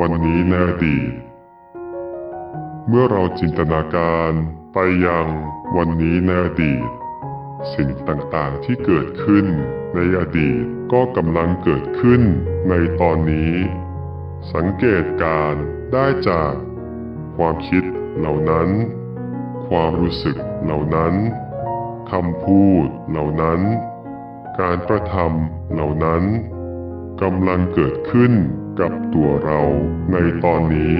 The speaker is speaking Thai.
วันนี้ในอดีตเมื่อเราจินตนาการไปยังวันนี้ในอดีต สิ่งต่างๆที่เกิดขึ้นในอดีตก็กำลังเกิดขึ้นในตอนนี้ สังเกตการได้จาก ความคิดเหล่านั้น ความรู้สึกเหล่านั้นคำพูดเหล่านั้น การกระทำเหล่านั้น กำลังเกิดขึ้นกับตัวเราในตอนนี้